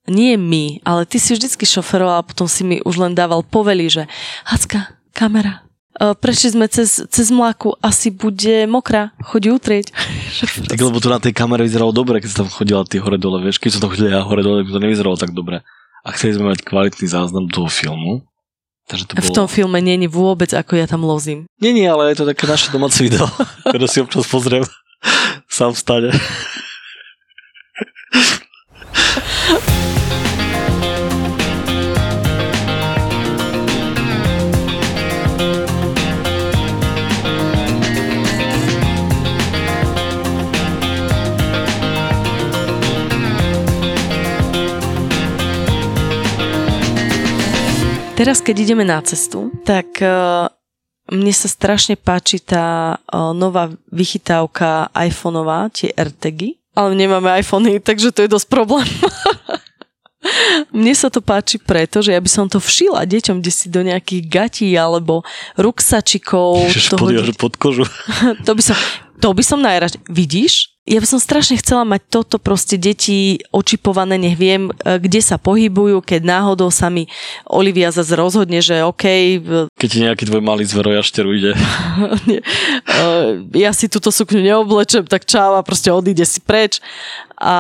nie my, ale ty si vždycky šoferoval a potom si mi už len dával povely, že Hacka, kamera, e, prešli sme cez, cez mláku, asi bude mokrá, choď utrieť. Tak lebo to na tej kamere vyzeralo dobre, keď sa tam chodila ty hore dole, vieš, keď som tam chodil ja hore dole, to nevyzeralo tak dobre. A chceli sme mať kvalitný záznam toho filmu. Takže to bolo... V tom filme není vôbec, ako ja tam lozím. Nie, ale je to také naše domáce video, ktoré si občas pozriem sám stane. Teraz, keď ideme na cestu, tak uh, mne sa strašne páči tá uh, nová vychytávka iPhoneová, tie AirTagy, ale nemáme iPhony, takže to je dosť problém. Mne sa to páči preto, že ja by som to všila deťom, kde si do nejakých gatí alebo ruksačikov. Ježiš, to pod kožu. to by som, to by som najraž... Vidíš? Ja by som strašne chcela mať toto proste deti očipované, nech viem, e, kde sa pohybujú, keď náhodou sa mi Olivia zase rozhodne, že OK. Keď ti nejaký tvoj malý zverojašter ujde. E, ja si túto sukňu neoblečem, tak čau a proste odíde si preč. A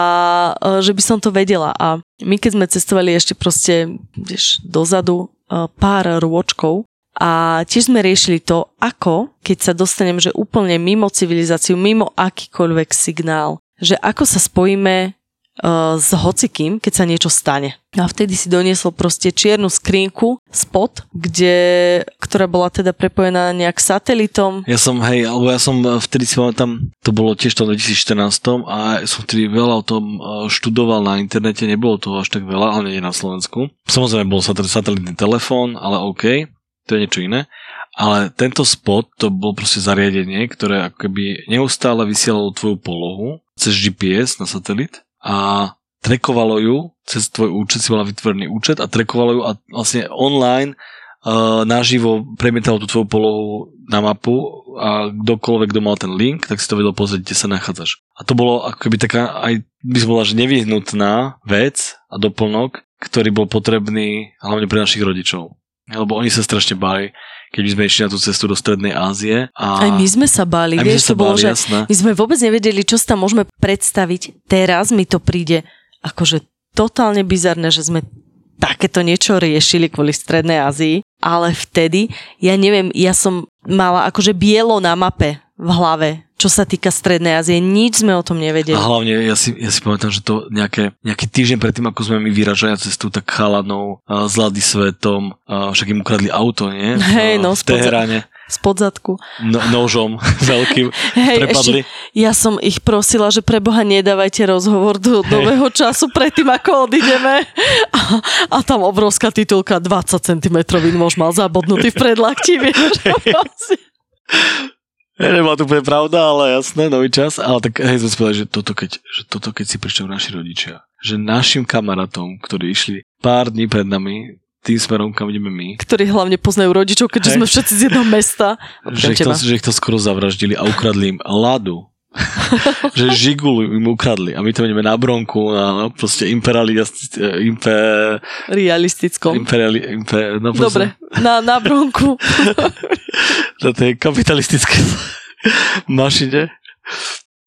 e, že by som to vedela. A my keď sme cestovali ešte proste, vieš, dozadu, pár rôčkov, a tiež sme riešili to, ako, keď sa dostanem, že úplne mimo civilizáciu, mimo akýkoľvek signál, že ako sa spojíme uh, s hocikým, keď sa niečo stane. A vtedy si doniesol proste čiernu skrinku spot, kde, ktorá bola teda prepojená nejak satelitom. Ja som, hej, alebo ja som eh, vtedy si tam, to bolo tiež v 2014 a som vtedy veľa o tom eh, študoval na internete, nebolo toho až tak veľa, ale nie na Slovensku. Samozrejme bol satelitný telefón, ale OK to je niečo iné. Ale tento spot, to bol proste zariadenie, ktoré akoby neustále vysielalo tvoju polohu cez GPS na satelit a trekovalo ju cez tvoj účet, si mala vytvorený účet a trekovalo ju a vlastne online uh, naživo premietalo tú tvoju polohu na mapu a kdokoľvek, kto mal ten link, tak si to vedel pozrieť, kde sa nachádzaš. A to bolo akoby taká, aj by som bola, že nevyhnutná vec a doplnok, ktorý bol potrebný hlavne pre našich rodičov lebo oni sa strašne báli, keď by sme išli na tú cestu do Strednej Ázie. A... Aj my sme sa báli, my vieš, sme sa to bolo, báli, že jasné. my sme vôbec nevedeli, čo si tam môžeme predstaviť. Teraz mi to príde akože totálne bizarné, že sme takéto niečo riešili kvôli Strednej Ázii, ale vtedy, ja neviem, ja som mala akože bielo na mape v hlave, čo sa týka Strednej Ázie. Nič sme o tom nevedeli. A hlavne, ja si, ja si pamätám, že to nejaké, nejaký týždeň predtým, ako sme my vyražali cestu, tak chalanov a s Lady Svetom, a však im ukradli auto, nie? Hej, no, v Teheráne. Spod zadku. No, nožom veľkým Hej, prepadli. ešte, ja som ich prosila, že pre Boha nedávajte rozhovor do nového času predtým, ako odídeme. A, a tam obrovská titulka 20 cm nôž mal zabodnutý v predlakti, vieš. Ja, Nebola to úplne pravda, ale jasné, nový čas. Ale tak hej, sme povedali, že toto keď, že toto keď si prišli naši rodičia, že našim kamarátom, ktorí išli pár dní pred nami, tým smerom, kam ideme my, ktorí hlavne poznajú rodičov, keďže Hej. sme všetci z jedného mesta. že ich, to, že ich to skoro zavraždili a ukradli im ladu. že žigulu im ukradli a my tam ideme na bronku na no, proste imperiali, impe, Realistickom. imperiali, impe, no Dobre, na, na bronku. na tej kapitalistickej mašine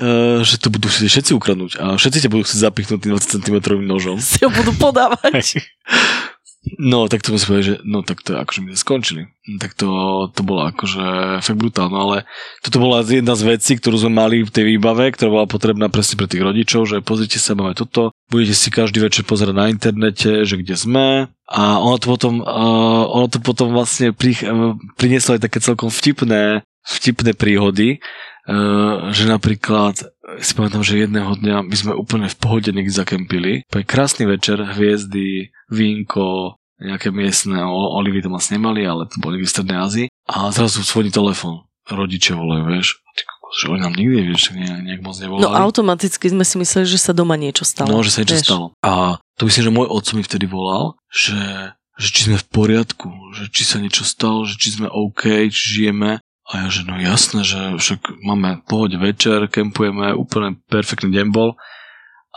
uh, že to budú chcieť všetci ukradnúť a všetci ťa budú chcieť zapichnúť tým 20 cm nožom. Si ho budú podávať. No, tak to sme si povedali, že no tak to akože my skončili. Tak to, to bolo akože fakt brutálne, ale toto bola jedna z vecí, ktorú sme mali v tej výbave, ktorá bola potrebná presne pre tých rodičov, že pozrite sa, máme toto, budete si každý večer pozerať na internete, že kde sme a ono to potom, uh, ono to potom vlastne pri, uh, prinieslo aj také celkom vtipné, vtipné príhody, že napríklad si pamätám, že jedného dňa my sme úplne v pohode niekde zakempili. Je krásny večer, hviezdy, vínko, nejaké miestne olivy tam asi nemali, ale to boli v Strednej Ázii. A zrazu zvoní telefon. Rodiče volajú, vieš. A ty kokos, že oni nám nikdy, vieš, nejak, nejak moc nevolali. No automaticky sme si mysleli, že sa doma niečo stalo. No, že sa niečo vieš. stalo. A to myslím, že môj otco mi vtedy volal, že, že či sme v poriadku, že či sa niečo stalo, že či sme OK, či žijeme. A ja, že no jasné, že však máme pohode večer, kempujeme, úplne perfektný deň bol.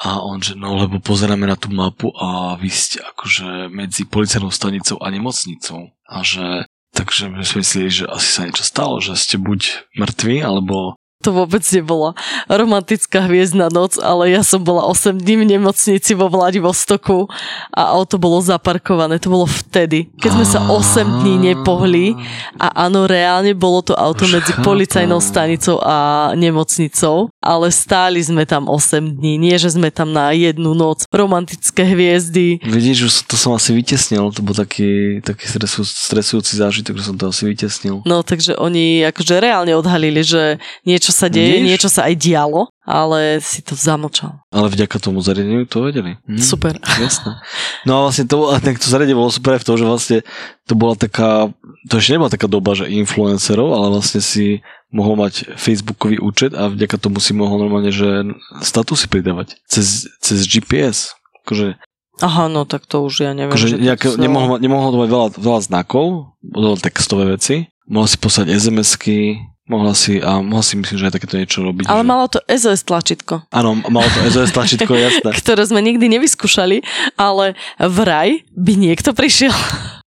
A on, že no, lebo pozeráme na tú mapu a vy ste akože medzi policajnou stanicou a nemocnicou. A že Takže my sme mysleli, že asi sa niečo stalo, že ste buď mŕtvi, alebo To vôbec nebola romantická hviezdna noc, ale ja som bola 8 dní v nemocnici vo Vladivostoku a auto bolo zaparkované. To bolo vtedy, keď sme sa 8 dní nepohli a áno, reálne bolo to auto Už medzi policajnou stanicou a nemocnicou, ale stáli sme tam 8 dní, nie že sme tam na jednu noc. Romantické hviezdy. Vidíš, že to som asi vytesnil, to bol taký, taký stresu, stresujúci zážitok, že som to asi vytesnil. No takže oni akože reálne odhalili, že niečo sa deje, Vidíš? niečo sa aj dialo, ale si to zamlčal. Ale vďaka tomu zariadeniu to vedeli. Hm, Super. Jasné. No a vlastne to, tak to zariadenie bolo super aj v tom, že vlastne to bola taká, to ešte nebola taká doba, že influencerov, ale vlastne si mohol mať Facebookový účet a vďaka tomu si mohol normálne, že statusy pridávať cez, cez GPS. Akože, Aha, no tak to už ja neviem. akože nejaké, sa- nemohol, nemohol to mať veľa, veľa znakov, bolo textové veci, mohol si poslať SMS-ky, mohla si, a mohla si myslím, že aj takéto niečo robiť. Ale že... malo to SOS tlačítko, Áno, malo to SOS tlačítko, jasné. ktoré sme nikdy nevyskúšali, ale vraj by niekto prišiel.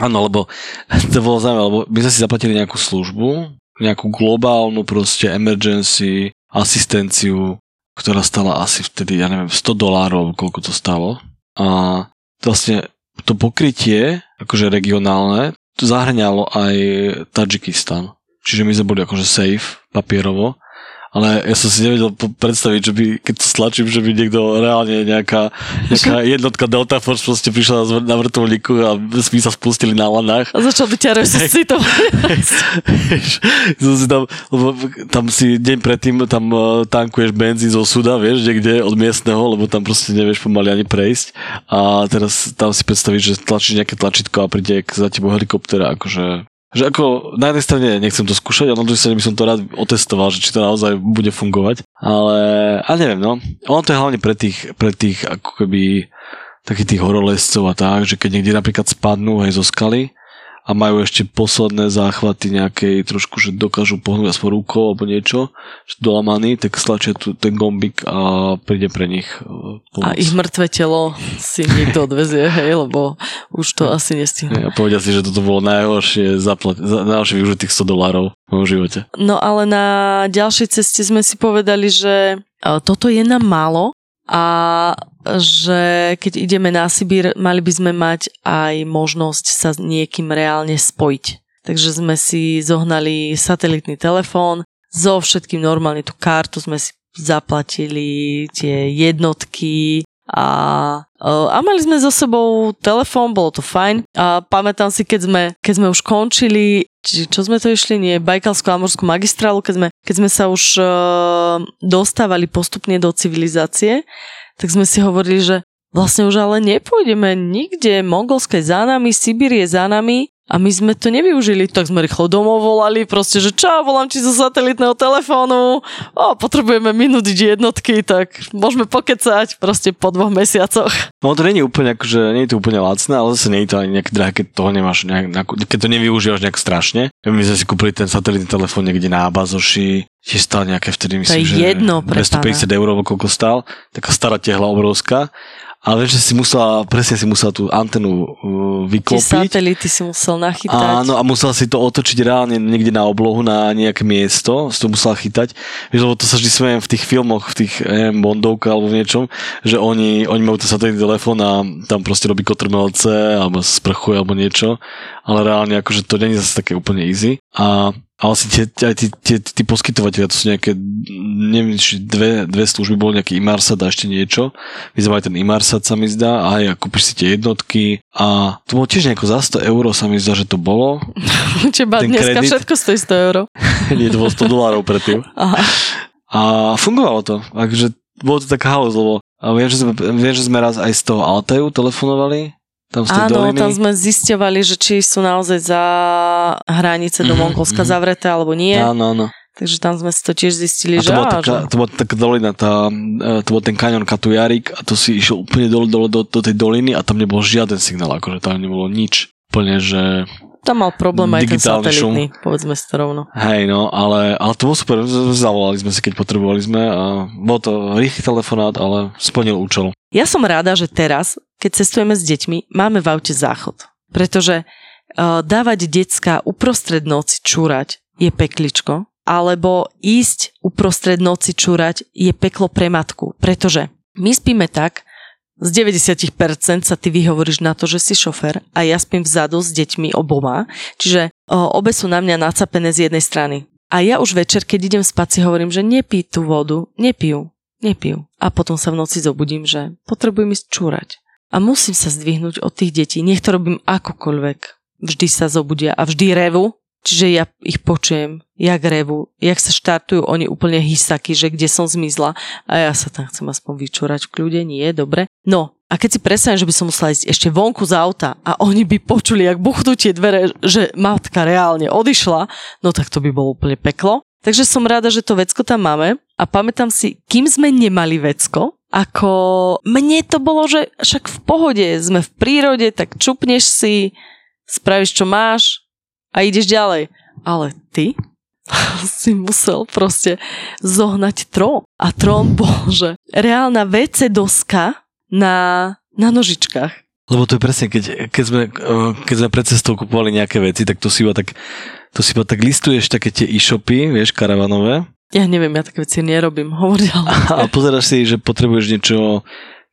Áno, lebo to bolo zaujímavé, lebo my sme si zaplatili nejakú službu, nejakú globálnu proste emergency asistenciu, ktorá stala asi vtedy, ja neviem, 100 dolárov, koľko to stalo. A vlastne to pokrytie, akože regionálne, to zahrňalo aj Tadžikistan. Čiže my sme boli akože safe papierovo, ale ja som si nevedel predstaviť, že by, keď to stlačím, že by niekto reálne nejaká, nejaká jednotka Delta Force proste prišla na vrtulníku a my sa spustili na lanách. A začal by ťa resuscitovať. Som si tam, tam si deň predtým tam eh, tankuješ benzín zo súda, vieš, niekde od miestneho, lebo tam proste nevieš pomaly ani prejsť. A teraz tam si predstavíš, že tlačíš nejaké tlačítko a príde k- za tebou helikopter, akože že ako na jednej strane nechcem to skúšať, a na druhej strane by som to rád otestoval, že či to naozaj bude fungovať. Ale, a neviem, no. Ono to je hlavne pre tých, pre tých ako keby takých tých horolezcov a tak, že keď niekde napríklad spadnú hej zo skaly a majú ešte posledné záchvaty nejakej trošku, že dokážu pohnúť aspoň rukou alebo niečo, že dolamaný, tak stlačia tu ten gombik a príde pre nich uh, pomoc. A ich mŕtve telo si niekto odvezie, hej, lebo už to asi nestihnú. A povedia si, že toto bolo najhoršie, zaplat, najhoršie využitých 100 dolárov v mojom živote. No ale na ďalšej ceste sme si povedali, že toto je nám málo a že keď ideme na Sibír, mali by sme mať aj možnosť sa s niekým reálne spojiť. Takže sme si zohnali satelitný telefón, so všetkým normálne tú kartu sme si zaplatili, tie jednotky a, a mali sme so sebou telefón, bolo to fajn. A pamätám si, keď sme, keď sme už končili, či, čo sme to išli, nie, Bajkalskú a morskú magistrálu, keď sme, keď sme sa už uh, dostávali postupne do civilizácie, tak sme si hovorili, že vlastne už ale nepôjdeme nikde, Mongolské za nami, Sibír je za nami a my sme to nevyužili, tak sme rýchlo domov volali, proste, že čau, volám ti zo satelitného telefónu, o, potrebujeme minútiť jednotky, tak môžeme pokecať proste po dvoch mesiacoch. No to je úplne, akože, nie je to úplne lacné, ale zase nie je to ani nejaké drahé, keď toho nemáš nejak, keď to nevyužívaš nejak strašne. My sme si kúpili ten satelitný telefón niekde na Abazoši, tiež stál nejaké vtedy, myslím, to je jedno, že 250 eur, koľko stál, taká stará tehla obrovská ale že si musela, presne si musela tú antenu uh, vyklopiť. Tie satelity si musel nachytať. Áno, a musela si to otočiť reálne niekde na oblohu, na nejaké miesto, si to musela chytať. Vieš, lebo to sa vždy smejem v tých filmoch, v tých, neviem, Bondovka alebo v niečom, že oni, oni majú ten satelitný telefón a tam proste robí kotrmelce, alebo sprchuje, alebo niečo. Ale reálne akože to není zase také úplne easy. A ale si tie, aj tí, tie, tí poskytovateľia, to sú nejaké, neviem, či dve, dve služby, bol nejaký Imarsat a ešte niečo. Aj ten Imarsat sa mi zdá, a aj kúpiš si tie jednotky a to bolo tiež nejako za 100 eur sa mi zdá, že to bolo. Teba ten dneska kredit. všetko stojí 100 eur. Nie, to bolo 100 dolárov predtým. Aha. A fungovalo to. Takže bolo to taká house, lebo viem, že sme, viem, že sme raz aj z toho Altaju telefonovali tam z Áno, doliny. tam sme zisťovali, že či sú naozaj za hranice do mm-hmm, Mongolska mm-hmm. zavreté alebo nie. Áno, áno. Takže tam sme si to tiež zistili, a to že... Bola taká, že... To bola taká dolina, tá, e, to bol ten kanion Katujarik a to si išiel úplne dole, dole do, do tej doliny a tam nebol žiaden signál, akože tam nebolo nič. Úplne, že tam mal problém aj ten satelitný, šum. povedzme si to rovno. Hej, no, ale, ale to bolo super, zavolali sme si, keď potrebovali sme a bol to rýchly telefonát, ale splnil účel. Ja som rada, že teraz, keď cestujeme s deťmi, máme v aute záchod. Pretože uh, dávať decka uprostred noci čúrať je pekličko, alebo ísť uprostred noci čúrať je peklo pre matku. Pretože my spíme tak, z 90% sa ty vyhovoríš na to, že si šofer a ja spím vzadu s deťmi oboma, čiže o, obe sú na mňa nacapené z jednej strany. A ja už večer, keď idem spať, si hovorím, že nepí tú vodu, nepijú, nepijú. A potom sa v noci zobudím, že potrebujem ísť čúrať. A musím sa zdvihnúť od tých detí, nech to robím akokoľvek. Vždy sa zobudia a vždy revu, čiže ja ich počujem, jak revu, jak sa štartujú oni úplne hysaky, že kde som zmizla a ja sa tam chcem aspoň vyčúrať v kľude, nie, dobre. No a keď si predstavím, že by som musela ísť ešte vonku z auta a oni by počuli, jak buchnú tie dvere, že matka reálne odišla, no tak to by bolo úplne peklo. Takže som rada, že to vecko tam máme a pamätám si, kým sme nemali vecko, ako mne to bolo, že však v pohode, sme v prírode, tak čupneš si, spravíš čo máš a ideš ďalej. Ale ty si musel proste zohnať trón. A trón bol, že reálna WC doska na, na nožičkách. Lebo to je presne, keď, keď, sme, eh, keď sme pred cestou kupovali nejaké veci, tak to si iba tak, to si iba tak listuješ také tie e-shopy, vieš, karavanové. Ja neviem, ja také veci nerobím, hovoril. A, a pozeráš si, že potrebuješ niečo,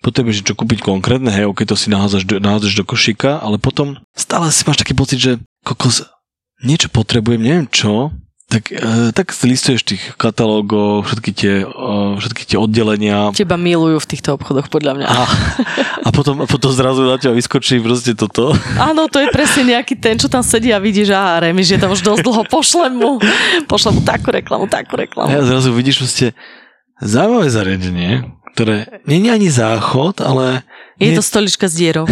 potrebuješ niečo kúpiť konkrétne, hej, ok, to si nahádzaš do, nahádzaš do košíka, ale potom stále si máš taký pocit, že kokos, niečo potrebujem, neviem čo, tak, e, tak listuješ tých katalógov, všetky tie, e, všetky tie oddelenia. Teba milujú v týchto obchodoch, podľa mňa. A, potom, a potom zrazu na teba vyskočí proste toto. Áno, to je presne nejaký ten, čo tam sedí a vidí, že aha, Remi, že tam už dosť dlho, pošlem mu, pošlem mu takú reklamu, takú reklamu. A zrazu vidíš proste zaujímavé zariadenie, ktoré nie je ani záchod, ale... Je, je to stolička s dierou.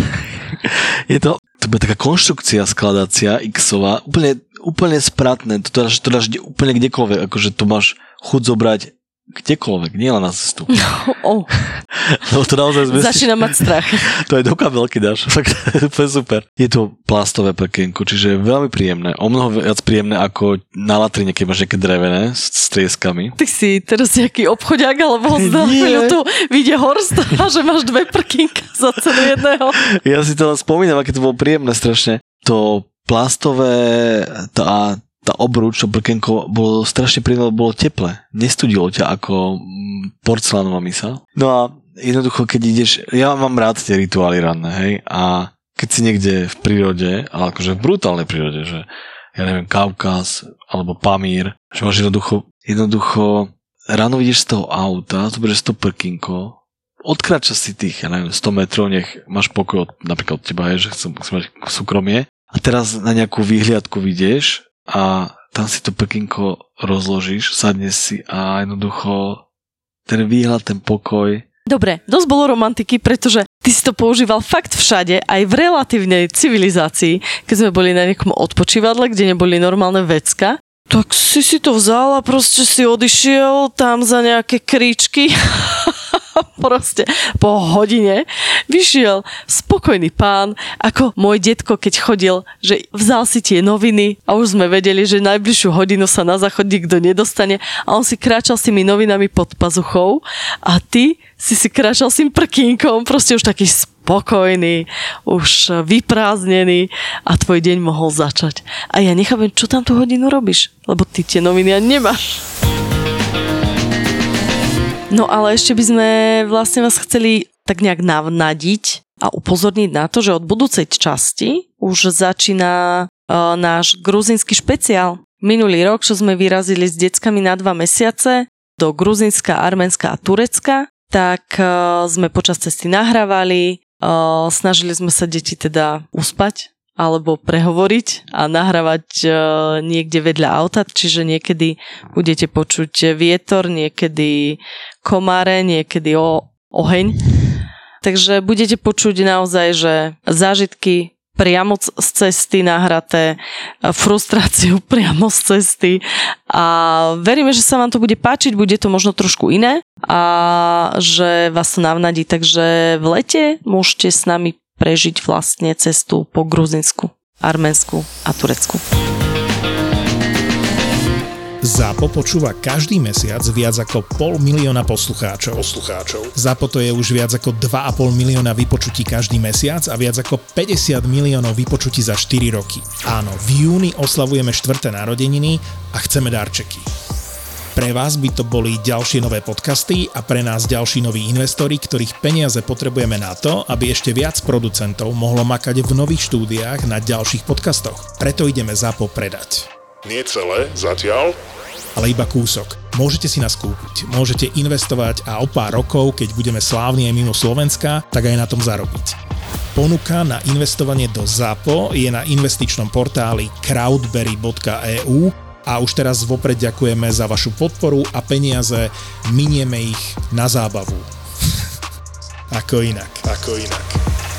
je to, to bude taká konštrukcia skladacia X-ová, úplne úplne spratné, to dáš, to dáš úplne kdekoľvek, akože to máš chuť zobrať kdekoľvek, nielen na cestu. Oh. Lebo to naozaj zmestíš. Začína mať strach. to je do kabelky dáš. Fakt, to je super. Je to plastové prkienko, čiže je veľmi príjemné. O mnoho viac príjemné ako na latrine, keď máš nejaké drevené s trieskami. Ty si teraz nejaký obchodiak, alebo za tu vyjde Horst a že máš dve prkínka za cenu jedného. Ja si to spomínam, aké to bolo príjemné strašne. To plastové, tá, tá obruč, to prkenko bolo strašne príjemné, bolo teple. Nestudilo ťa ako mm, porcelánová misa. No a jednoducho, keď ideš, ja mám rád tie rituály ranné, hej, a keď si niekde v prírode, ale akože v brutálnej prírode, že ja neviem, Kaukaz alebo Pamír, že máš jednoducho, jednoducho ráno vidíš z toho auta, zoberieš to prkinko, odkrača si tých, ja neviem, 100 metrov, nech máš pokoj od, napríklad od teba, hej, že chcem, chcem mať súkromie a teraz na nejakú výhliadku vidieš a tam si to prkinko rozložíš, sadneš si a jednoducho ten výhľad, ten pokoj. Dobre, dosť bolo romantiky, pretože ty si to používal fakt všade, aj v relatívnej civilizácii, keď sme boli na nejakom odpočívadle, kde neboli normálne vecka, tak si si to vzal a proste si odišiel tam za nejaké kríčky proste po hodine vyšiel spokojný pán, ako môj detko, keď chodil, že vzal si tie noviny a už sme vedeli, že najbližšiu hodinu sa na záchod nikto nedostane a on si kráčal s tými novinami pod pazuchou a ty si si kráčal s tým prkínkom, proste už taký spokojný, už vyprázdnený a tvoj deň mohol začať. A ja nechápem, čo tam tú hodinu robíš, lebo ty tie noviny ani nemáš. No ale ešte by sme vlastne vás chceli tak nejak navnadiť a upozorniť na to, že od budúcej časti už začína uh, náš gruzinský špeciál. Minulý rok, čo sme vyrazili s deckami na dva mesiace do Gruzinska, Arménska a Turecka, tak uh, sme počas cesty nahrávali, uh, snažili sme sa deti teda uspať, alebo prehovoriť a nahrávať uh, niekde vedľa auta, čiže niekedy budete počuť vietor, niekedy komáre, niekedy o, oheň. Takže budete počuť naozaj, že zážitky priamo z cesty nahraté, frustráciu priamo z cesty a veríme, že sa vám to bude páčiť, bude to možno trošku iné a že vás to navnadí, takže v lete môžete s nami prežiť vlastne cestu po Gruzinsku, Arménsku a Turecku. ZAPO počúva každý mesiac viac ako pol milióna poslucháčov. poslucháčov. ZAPO to je už viac ako 2,5 milióna vypočutí každý mesiac a viac ako 50 miliónov vypočutí za 4 roky. Áno, v júni oslavujeme 4. narodeniny a chceme darčeky. Pre vás by to boli ďalšie nové podcasty a pre nás ďalší noví investori, ktorých peniaze potrebujeme na to, aby ešte viac producentov mohlo makať v nových štúdiách na ďalších podcastoch. Preto ideme ZAPO predať. Nie celé, zatiaľ. Ale iba kúsok. Môžete si nás kúpiť, môžete investovať a o pár rokov, keď budeme slávni aj mimo Slovenska, tak aj na tom zarobiť. Ponuka na investovanie do ZAPO je na investičnom portáli crowdberry.eu a už teraz vopred ďakujeme za vašu podporu a peniaze minieme ich na zábavu. Ako inak. Ako inak.